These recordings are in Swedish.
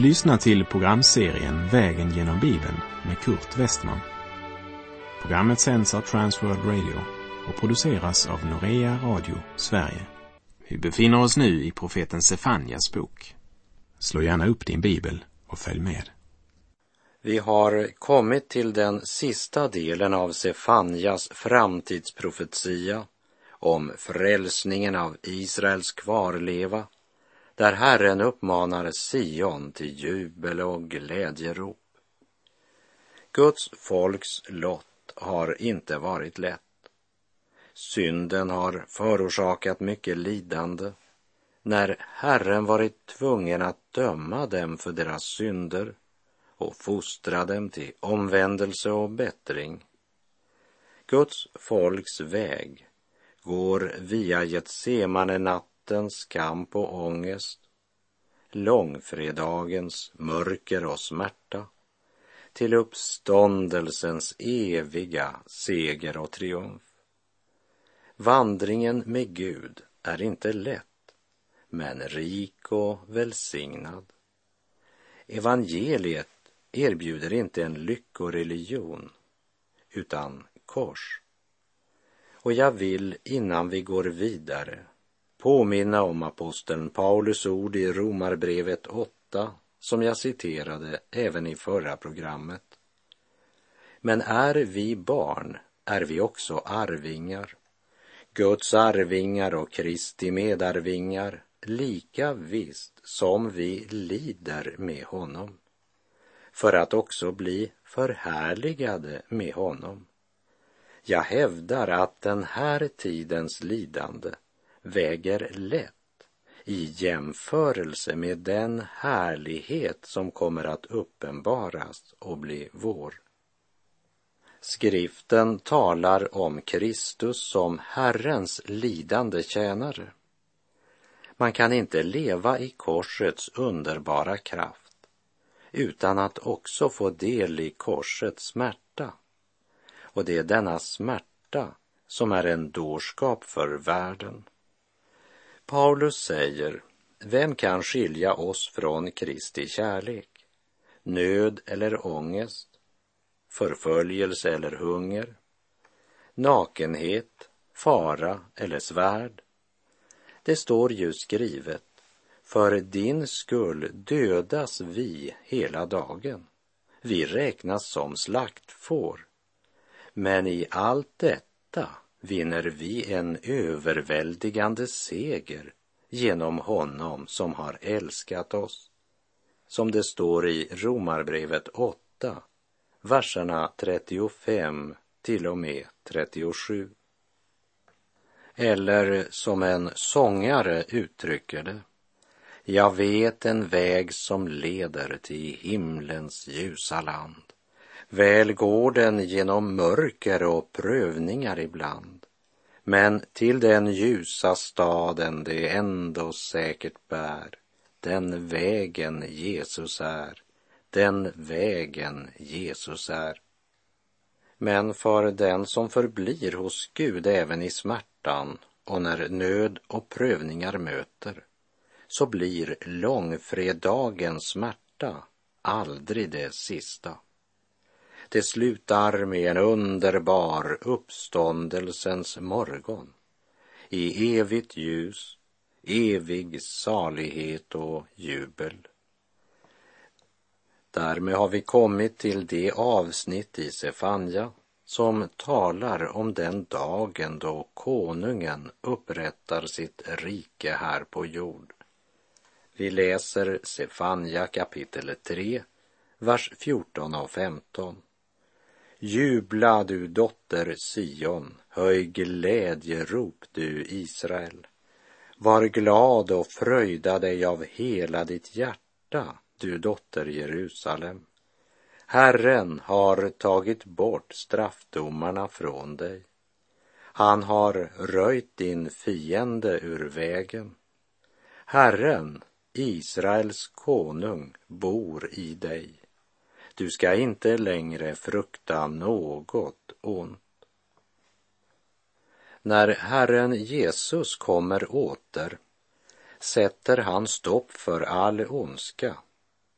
Du lyssnar till programserien Vägen genom Bibeln med Kurt Westman. Programmet sänds av Transworld Radio och produceras av Norea Radio Sverige. Vi befinner oss nu i profeten Sefanjas bok. Slå gärna upp din bibel och följ med. Vi har kommit till den sista delen av Sefanjas framtidsprofetia om frälsningen av Israels kvarleva där Herren uppmanar Sion till jubel och glädjerop. Guds folks lott har inte varit lätt. Synden har förorsakat mycket lidande när Herren varit tvungen att döma dem för deras synder och fostra dem till omvändelse och bättring. Guds folks väg går via Getsemane nattens kamp och ångest, långfredagens mörker och smärta, till uppståndelsens eviga seger och triumf. Vandringen med Gud är inte lätt, men rik och välsignad. Evangeliet erbjuder inte en lyckoreligion, utan kors. Och jag vill innan vi går vidare påminna om aposteln Paulus ord i Romarbrevet 8 som jag citerade även i förra programmet. Men är vi barn är vi också arvingar, Guds arvingar och Kristi medarvingar, lika visst som vi lider med honom, för att också bli förhärligade med honom. Jag hävdar att den här tidens lidande väger lätt i jämförelse med den härlighet som kommer att uppenbaras och bli vår. Skriften talar om Kristus som Herrens lidande tjänare. Man kan inte leva i korsets underbara kraft utan att också få del i korsets smärta. Och det är denna smärta som är en dårskap för världen. Paulus säger, vem kan skilja oss från Kristi kärlek? Nöd eller ångest? Förföljelse eller hunger? Nakenhet, fara eller svärd? Det står ju skrivet, för din skull dödas vi hela dagen. Vi räknas som slaktfår. Men i allt detta vinner vi en överväldigande seger genom honom som har älskat oss. Som det står i Romarbrevet 8, verserna 35 till och med 37. Eller som en sångare uttrycker det. Jag vet en väg som leder till himlens ljusa land. Väl går den genom mörker och prövningar ibland. Men till den ljusa staden det ändå säkert bär. Den vägen Jesus är, den vägen Jesus är. Men för den som förblir hos Gud även i smärtan och när nöd och prövningar möter, så blir långfredagens smärta aldrig det sista. Det slutar med en underbar uppståndelsens morgon i evigt ljus, evig salighet och jubel. Därmed har vi kommit till det avsnitt i Sefanja som talar om den dagen då konungen upprättar sitt rike här på jord. Vi läser Sefanja kapitel 3, vers 14 och 15. Jubla du dotter Sion, höj glädjerop du Israel. Var glad och fröjda dig av hela ditt hjärta, du dotter Jerusalem. Herren har tagit bort straffdomarna från dig. Han har röjt din fiende ur vägen. Herren, Israels konung, bor i dig. Du ska inte längre frukta något ont. När Herren Jesus kommer åter sätter han stopp för all ondska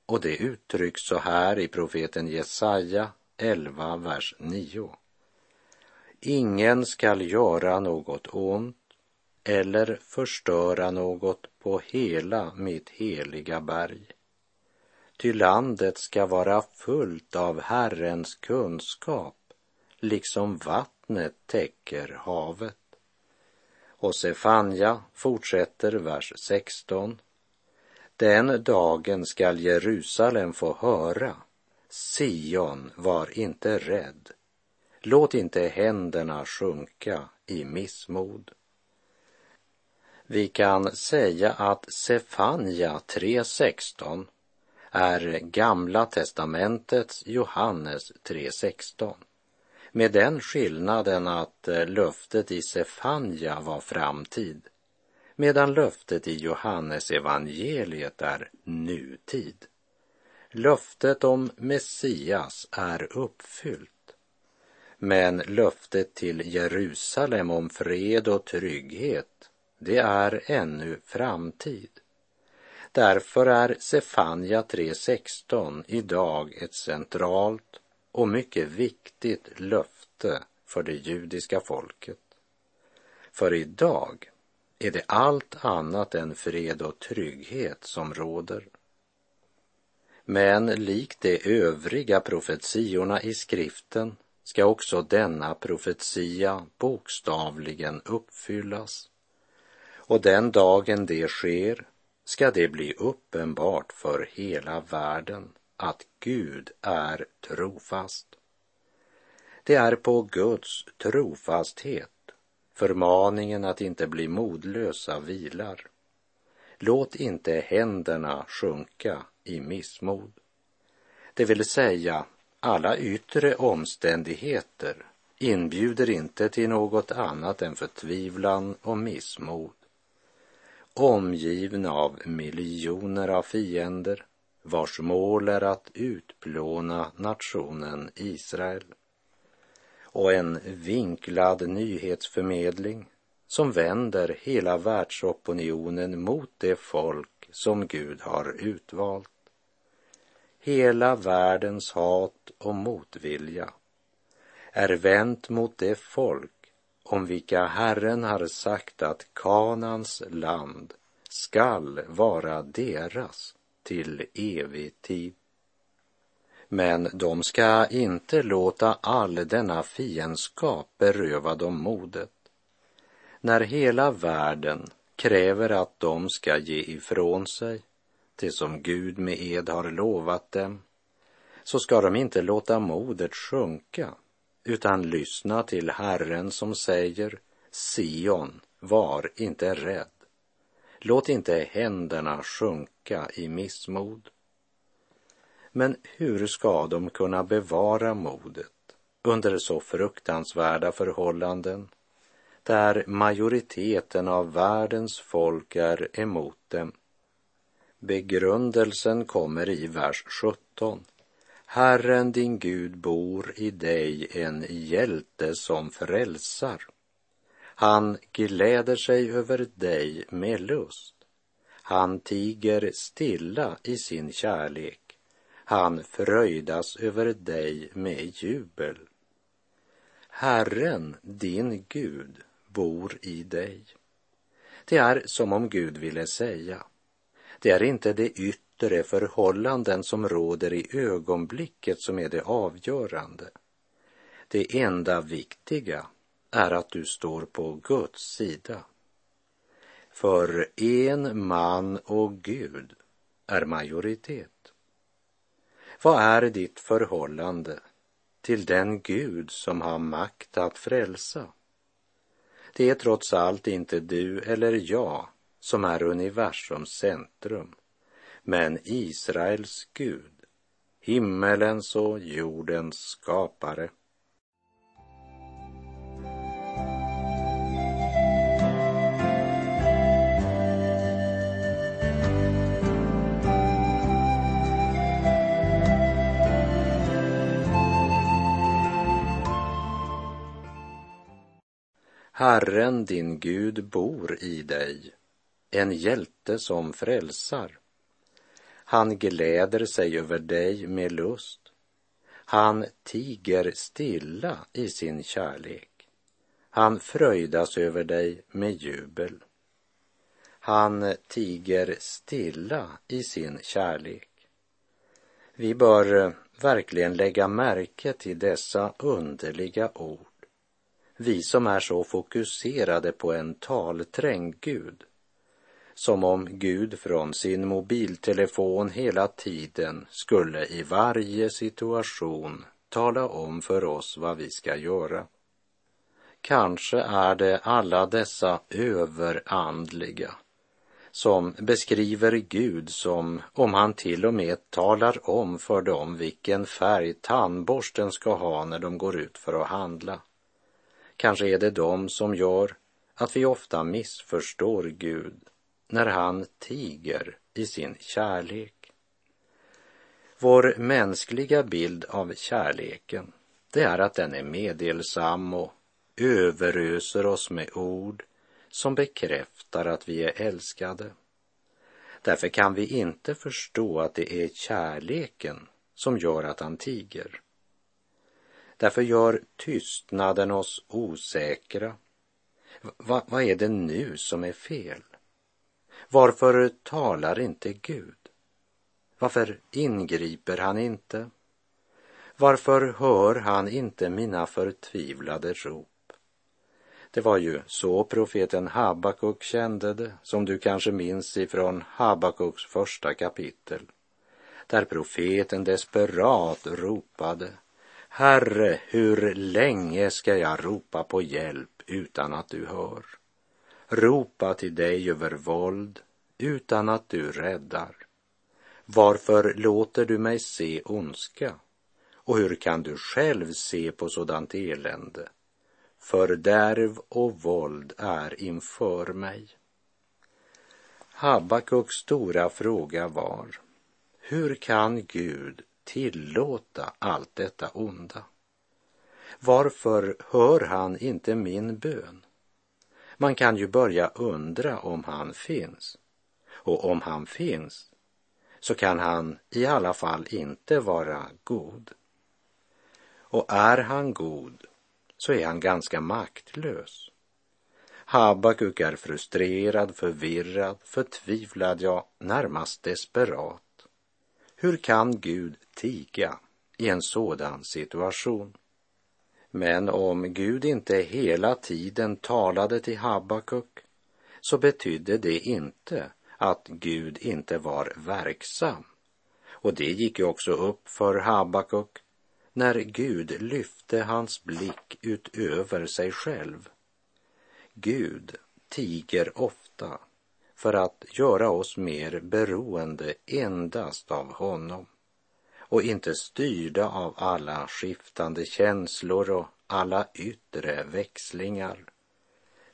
Och det uttrycks så här i profeten Jesaja 11, vers 9. Ingen skall göra något ont eller förstöra något på hela mitt heliga berg. Ty landet ska vara fullt av Herrens kunskap, liksom vattnet täcker havet. Och Sefanja fortsätter vers 16. Den dagen skall Jerusalem få höra, Sion var inte rädd, låt inte händerna sjunka i missmod. Vi kan säga att Sefanja 3.16 är Gamla testamentets Johannes 3.16 med den skillnaden att eh, löftet i Sefanja var framtid medan löftet i Johannes evangeliet är nutid. Löftet om Messias är uppfyllt. Men löftet till Jerusalem om fred och trygghet, det är ännu framtid. Därför är Sefanja 3.16 idag ett centralt och mycket viktigt löfte för det judiska folket. För idag är det allt annat än fred och trygghet som råder. Men likt de övriga profetiorna i skriften ska också denna profetia bokstavligen uppfyllas. Och den dagen det sker ska det bli uppenbart för hela världen att Gud är trofast. Det är på Guds trofasthet förmaningen att inte bli modlösa vilar. Låt inte händerna sjunka i missmod. Det vill säga, alla yttre omständigheter inbjuder inte till något annat än förtvivlan och missmod. Omgivna av miljoner av fiender vars mål är att utplåna nationen Israel och en vinklad nyhetsförmedling som vänder hela världsopinionen mot det folk som Gud har utvalt. Hela världens hat och motvilja är vänt mot det folk om vilka Herren har sagt att Kanans land skall vara deras till evig tid. Men de ska inte låta all denna fiendskap beröva dem modet. När hela världen kräver att de ska ge ifrån sig det som Gud med ed har lovat dem, så ska de inte låta modet sjunka, utan lyssna till Herren som säger Sion, var inte rädd. Låt inte händerna sjunka i missmod. Men hur ska de kunna bevara modet under så fruktansvärda förhållanden där majoriteten av världens folk är emot dem? Begrundelsen kommer i vers 17. Herren din Gud bor i dig en hjälte som frälsar. Han gläder sig över dig med lust. Han tiger stilla i sin kärlek han fröjdas över dig med jubel. Herren, din Gud, bor i dig. Det är som om Gud ville säga, det är inte det yttre förhållanden som råder i ögonblicket som är det avgörande. Det enda viktiga är att du står på Guds sida. För en man och Gud är majoritet. Vad är ditt förhållande till den Gud som har makt att frälsa? Det är trots allt inte du eller jag som är universums centrum, men Israels Gud, himmelens och jordens skapare. Herren din Gud bor i dig, en hjälte som frälsar. Han gläder sig över dig med lust. Han tiger stilla i sin kärlek. Han fröjdas över dig med jubel. Han tiger stilla i sin kärlek. Vi bör eh, verkligen lägga märke till dessa underliga ord. Vi som är så fokuserade på en talträngd Gud. Som om Gud från sin mobiltelefon hela tiden skulle i varje situation tala om för oss vad vi ska göra. Kanske är det alla dessa överandliga som beskriver Gud som om han till och med talar om för dem vilken färg tandborsten ska ha när de går ut för att handla. Kanske är det de som gör att vi ofta missförstår Gud när han tiger i sin kärlek. Vår mänskliga bild av kärleken, det är att den är meddelsam och överöser oss med ord som bekräftar att vi är älskade. Därför kan vi inte förstå att det är kärleken som gör att han tiger. Därför gör tystnaden oss osäkra. Va, vad är det nu som är fel? Varför talar inte Gud? Varför ingriper han inte? Varför hör han inte mina förtvivlade rop? Det var ju så profeten Habakuk kände det, som du kanske minns ifrån Habakuks första kapitel, där profeten desperat ropade Herre, hur länge ska jag ropa på hjälp utan att du hör? Ropa till dig över våld utan att du räddar. Varför låter du mig se ondska? Och hur kan du själv se på sådant elände? Fördärv och våld är inför mig. Habakuks stora fråga var, hur kan Gud tillåta allt detta onda? Varför hör han inte min bön? Man kan ju börja undra om han finns. Och om han finns så kan han i alla fall inte vara god. Och är han god så är han ganska maktlös. Habakuk är frustrerad, förvirrad, förtvivlad, ja, närmast desperat. Hur kan Gud tiga i en sådan situation? Men om Gud inte hela tiden talade till Habakuk så betydde det inte att Gud inte var verksam. Och det gick ju också upp för Habakuk när Gud lyfte hans blick utöver sig själv. Gud tiger ofta för att göra oss mer beroende endast av honom och inte styrda av alla skiftande känslor och alla yttre växlingar.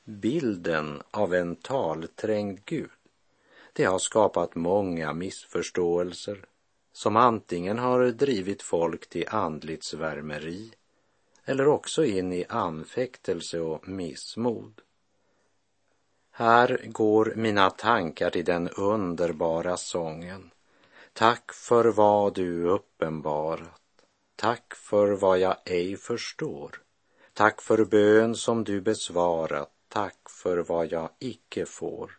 Bilden av en talträngd Gud, det har skapat många missförståelser som antingen har drivit folk till andligt svärmeri eller också in i anfäktelse och missmod. Här går mina tankar till den underbara sången. Tack för vad du uppenbarat. Tack för vad jag ej förstår. Tack för bön som du besvarat. Tack för vad jag icke får.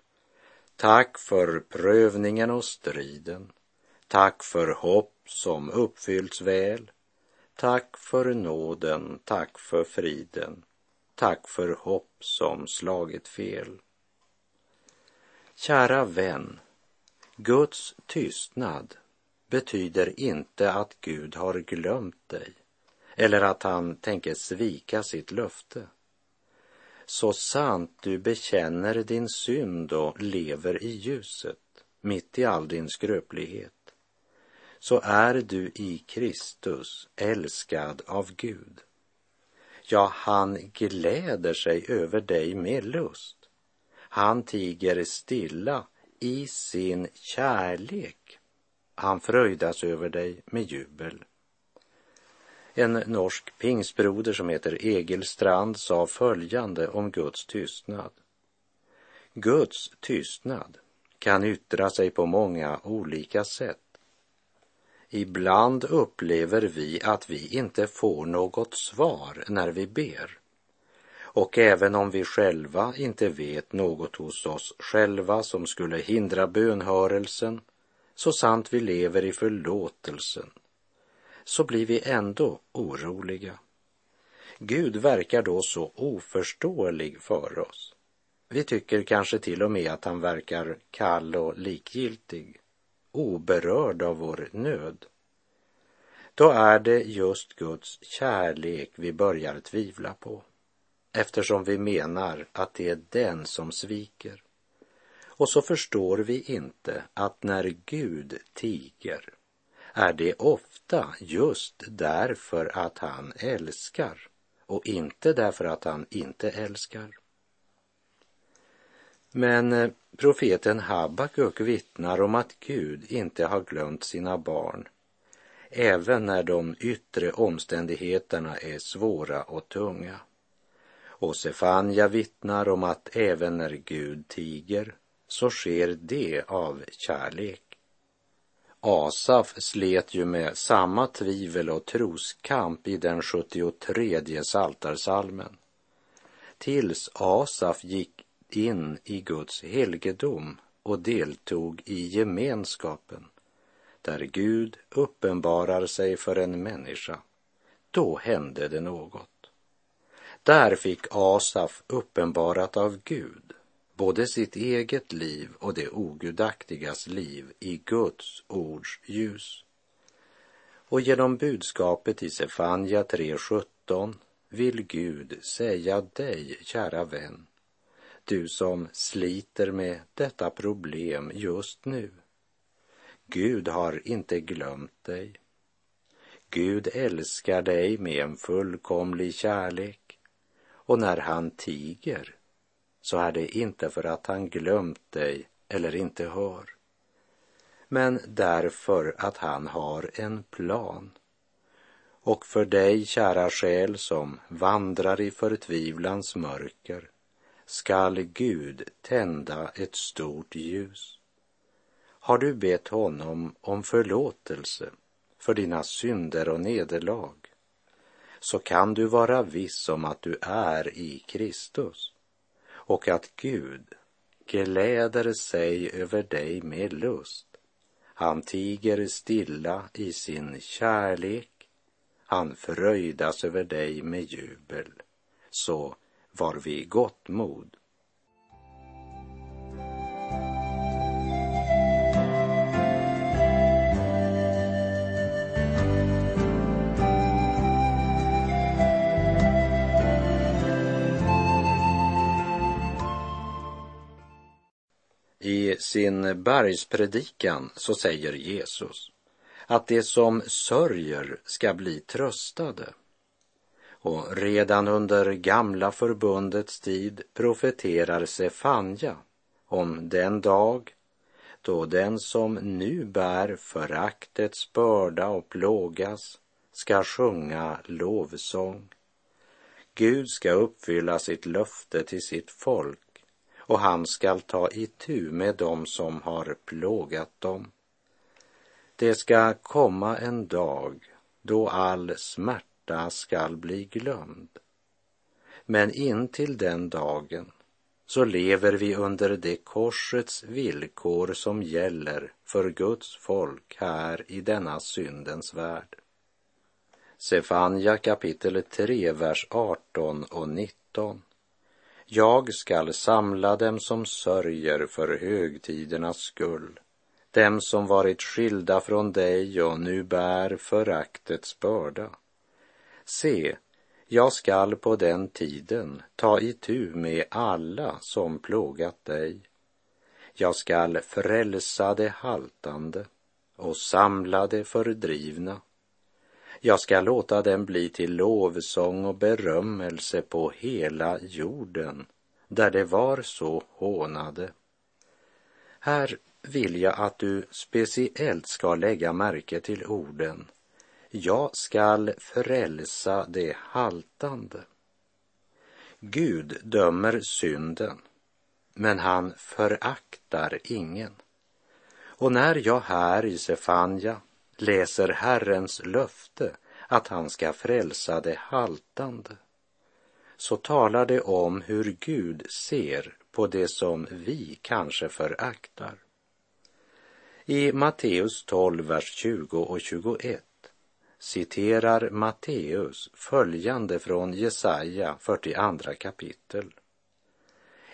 Tack för prövningen och striden. Tack för hopp som uppfyllts väl. Tack för nåden, tack för friden. Tack för hopp som slagit fel. Kära vän, Guds tystnad betyder inte att Gud har glömt dig eller att han tänker svika sitt löfte. Så sant du bekänner din synd och lever i ljuset mitt i all din skröplighet så är du i Kristus älskad av Gud. Ja, han gläder sig över dig med lust. Han tiger stilla i sin kärlek. Han fröjdas över dig med jubel. En norsk pingsbroder som heter Egil Strand sa följande om Guds tystnad. Guds tystnad kan yttra sig på många olika sätt. Ibland upplever vi att vi inte får något svar när vi ber. Och även om vi själva inte vet något hos oss själva som skulle hindra bönhörelsen, så sant vi lever i förlåtelsen, så blir vi ändå oroliga. Gud verkar då så oförståelig för oss. Vi tycker kanske till och med att han verkar kall och likgiltig, oberörd av vår nöd. Då är det just Guds kärlek vi börjar tvivla på eftersom vi menar att det är den som sviker. Och så förstår vi inte att när Gud tiger är det ofta just därför att han älskar och inte därför att han inte älskar. Men eh, profeten Habakuk vittnar om att Gud inte har glömt sina barn, även när de yttre omständigheterna är svåra och tunga. Och Sefania vittnar om att även när Gud tiger så sker det av kärlek. Asaf slet ju med samma tvivel och troskamp i den 73 saltarsalmen. Tills Asaf gick in i Guds helgedom och deltog i gemenskapen där Gud uppenbarar sig för en människa. Då hände det något. Där fick Asaf uppenbarat av Gud både sitt eget liv och det ogudaktigas liv i Guds ords ljus. Och genom budskapet i Sefania 3.17 vill Gud säga dig, kära vän, du som sliter med detta problem just nu. Gud har inte glömt dig. Gud älskar dig med en fullkomlig kärlek och när han tiger så är det inte för att han glömt dig eller inte hör, men därför att han har en plan. Och för dig, kära själ, som vandrar i förtvivlans mörker, skall Gud tända ett stort ljus. Har du bett honom om förlåtelse för dina synder och nederlag så kan du vara viss om att du är i Kristus och att Gud gläder sig över dig med lust. Han tiger stilla i sin kärlek. Han fröjdas över dig med jubel. Så var vi gott mod. Sin bergspredikan så säger Jesus att det som sörjer ska bli tröstade. Och redan under gamla förbundets tid profeterar Sefanja om den dag då den som nu bär föraktets börda och plågas ska sjunga lovsång. Gud ska uppfylla sitt löfte till sitt folk och han skall ta itu med dem som har plågat dem. Det ska komma en dag då all smärta skall bli glömd. Men intill den dagen så lever vi under det korsets villkor som gäller för Guds folk här i denna syndens värld. Sefania kapitel 3, vers 18 och 19. Jag skall samla dem som sörjer för högtidernas skull, dem som varit skilda från dig och nu bär föraktets börda. Se, jag skall på den tiden ta itu med alla som plågat dig. Jag skall frälsa de haltande och samla de fördrivna. Jag ska låta den bli till lovsång och berömmelse på hela jorden, där de var så hånade. Här vill jag att du speciellt ska lägga märke till orden jag skall frälsa det haltande. Gud dömer synden, men han föraktar ingen. Och när jag här i Sefanja läser Herrens löfte att han ska frälsa det haltande så talar det om hur Gud ser på det som vi kanske föraktar. I Matteus 12, vers 20 och 21 citerar Matteus följande från Jesaja 42 kapitel.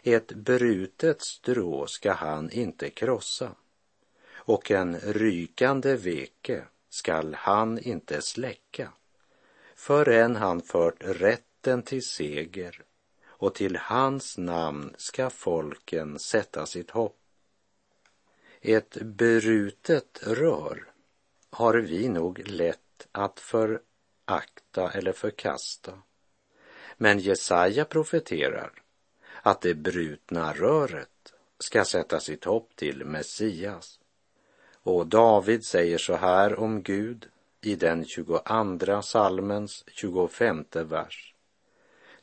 Ett brutet strå ska han inte krossa och en rykande veke skall han inte släcka förrän han fört rätten till seger och till hans namn ska folken sätta sitt hopp. Ett brutet rör har vi nog lätt att förakta eller förkasta. Men Jesaja profeterar att det brutna röret ska sätta sitt hopp till Messias. Och David säger så här om Gud i den 22 salmens 25 vers.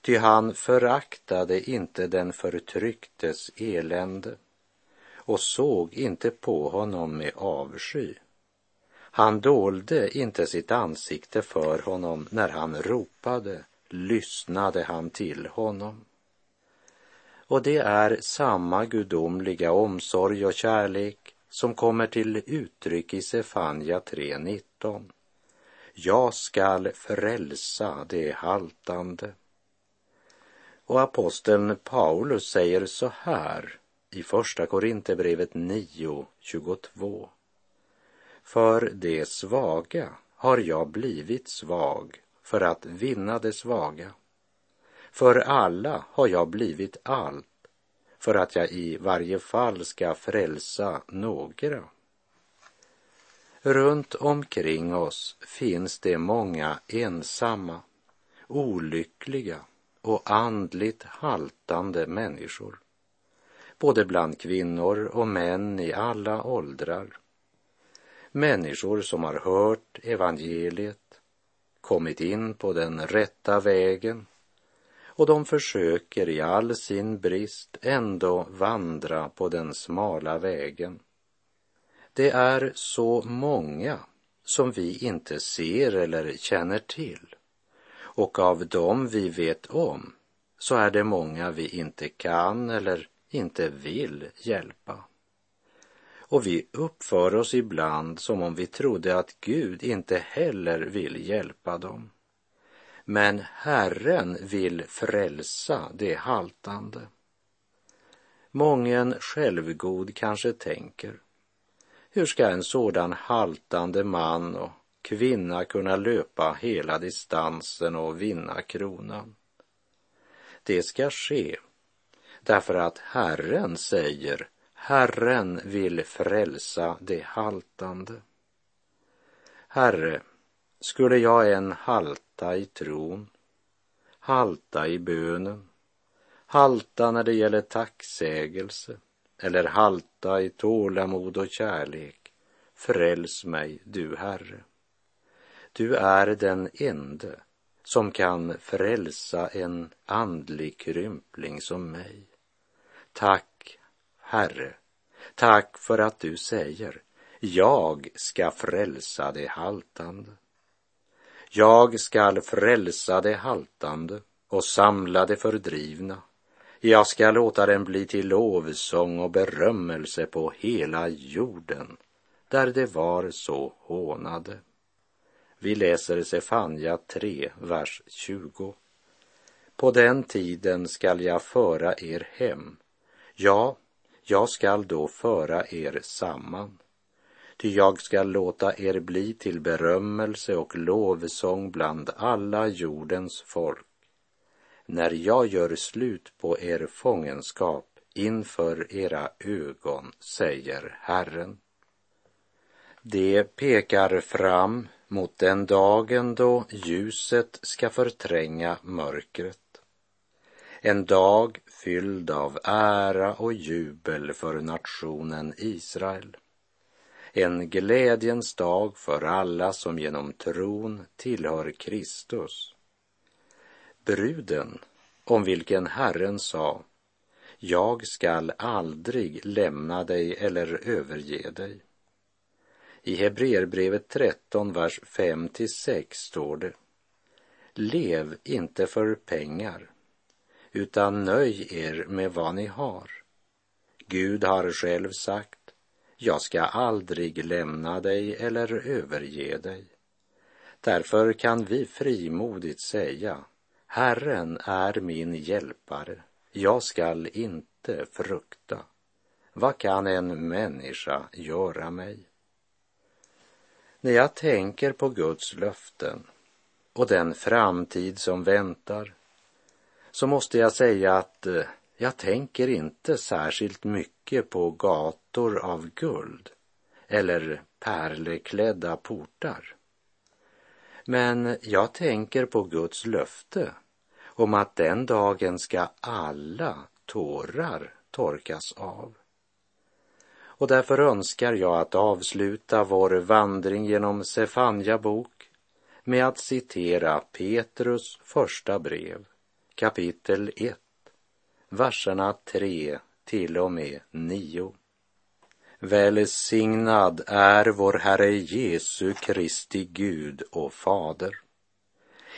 Ty han föraktade inte den förtrycktes elände och såg inte på honom med avsky. Han dolde inte sitt ansikte för honom när han ropade, lyssnade han till honom. Och det är samma gudomliga omsorg och kärlek som kommer till uttryck i Sefania 3.19. Jag skall frälsa det haltande. Och aposteln Paulus säger så här i Första Korinthierbrevet 9.22. För det svaga har jag blivit svag för att vinna det svaga. För alla har jag blivit allt för att jag i varje fall ska frälsa några. Runt omkring oss finns det många ensamma, olyckliga och andligt haltande människor, både bland kvinnor och män i alla åldrar. Människor som har hört evangeliet, kommit in på den rätta vägen och de försöker i all sin brist ändå vandra på den smala vägen. Det är så många som vi inte ser eller känner till och av dem vi vet om så är det många vi inte kan eller inte vill hjälpa. Och vi uppför oss ibland som om vi trodde att Gud inte heller vill hjälpa dem. Men Herren vill frälsa det haltande. Mången självgod kanske tänker, hur ska en sådan haltande man och kvinna kunna löpa hela distansen och vinna kronan? Det ska ske därför att Herren säger, Herren vill frälsa det haltande. Herre, skulle jag än halta i tron, halta i bönen, halta när det gäller tacksägelse eller halta i tålamod och kärlek, fräls mig, du Herre. Du är den ende som kan frälsa en andlig krympling som mig. Tack, Herre, tack för att du säger, jag ska frälsa det haltande. Jag skall frälsa det haltande och samla det fördrivna. Jag skall låta den bli till lovsång och berömmelse på hela jorden, där det var så hånade. Vi läser Sefanja 3, vers 20. På den tiden skall jag föra er hem. Ja, jag skall då föra er samman. Ty jag skall låta er bli till berömmelse och lovsång bland alla jordens folk, när jag gör slut på er fångenskap inför era ögon, säger Herren. Det pekar fram mot den dagen då ljuset ska förtränga mörkret. En dag fylld av ära och jubel för nationen Israel. En glädjens dag för alla som genom tron tillhör Kristus. Bruden, om vilken Herren sa, jag skall aldrig lämna dig eller överge dig. I Hebreerbrevet 13, vers 5–6, står det. Lev inte för pengar, utan nöj er med vad ni har. Gud har själv sagt, jag ska aldrig lämna dig eller överge dig. Därför kan vi frimodigt säga, Herren är min hjälpare, jag skall inte frukta. Vad kan en människa göra mig? När jag tänker på Guds löften och den framtid som väntar så måste jag säga att eh, jag tänker inte särskilt mycket på gator av guld eller pärleklädda portar. Men jag tänker på Guds löfte om att den dagen ska alla tårar torkas av. Och därför önskar jag att avsluta vår vandring genom Sefanja bok med att citera Petrus första brev, kapitel 1, verserna 3 till och med 9. Välsignad är vår Herre Jesu Kristi Gud och Fader.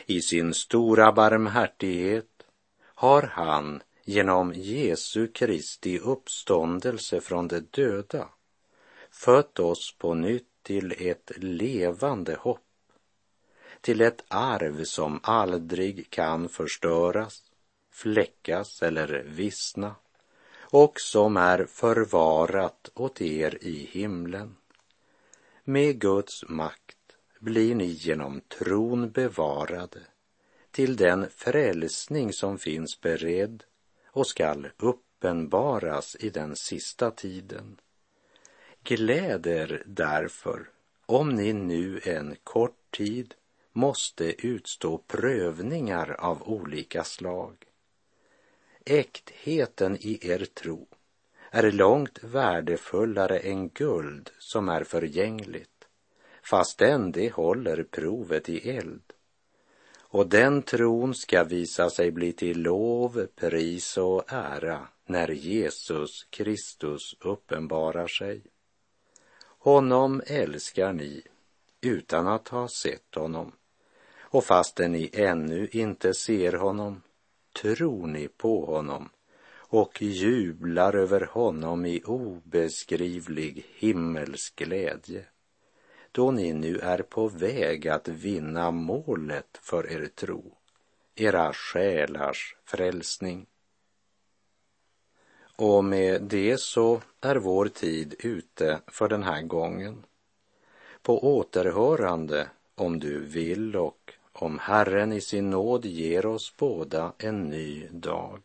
I sin stora barmhärtighet har han genom Jesu Kristi uppståndelse från de döda fött oss på nytt till ett levande hopp, till ett arv som aldrig kan förstöras, fläckas eller vissna och som är förvarat åt er i himlen. Med Guds makt blir ni genom tron bevarade till den frälsning som finns beredd och skall uppenbaras i den sista tiden. Gläd er därför om ni nu en kort tid måste utstå prövningar av olika slag. Äktheten i er tro är långt värdefullare än guld som är förgängligt, fastän det håller provet i eld. Och den tron ska visa sig bli till lov, pris och ära när Jesus Kristus uppenbarar sig. Honom älskar ni utan att ha sett honom och fastän ni ännu inte ser honom tror ni på honom och jublar över honom i obeskrivlig himmelsk glädje då ni nu är på väg att vinna målet för er tro, era själars frälsning. Och med det så är vår tid ute för den här gången. På återhörande om du vill och om Herren i sin nåd ger oss båda en ny dag.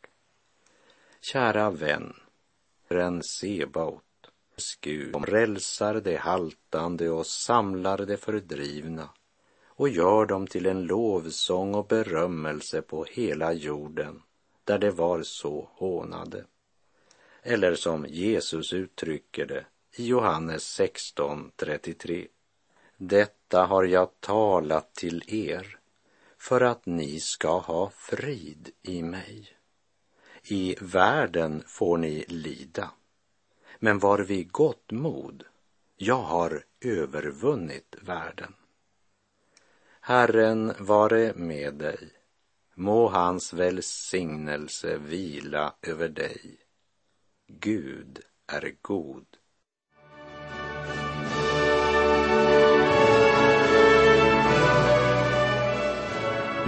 Kära vän, Herren Sebaot, Gud som rälsar det haltande och samlar det fördrivna och gör dem till en lovsång och berömmelse på hela jorden där de var så hånade. Eller som Jesus uttrycker det i Johannes 16.33. Detta har jag talat till er för att ni ska ha frid i mig. I världen får ni lida, men var vid gott mod, jag har övervunnit världen. Herren vare med dig, må hans välsignelse vila över dig. Gud är god.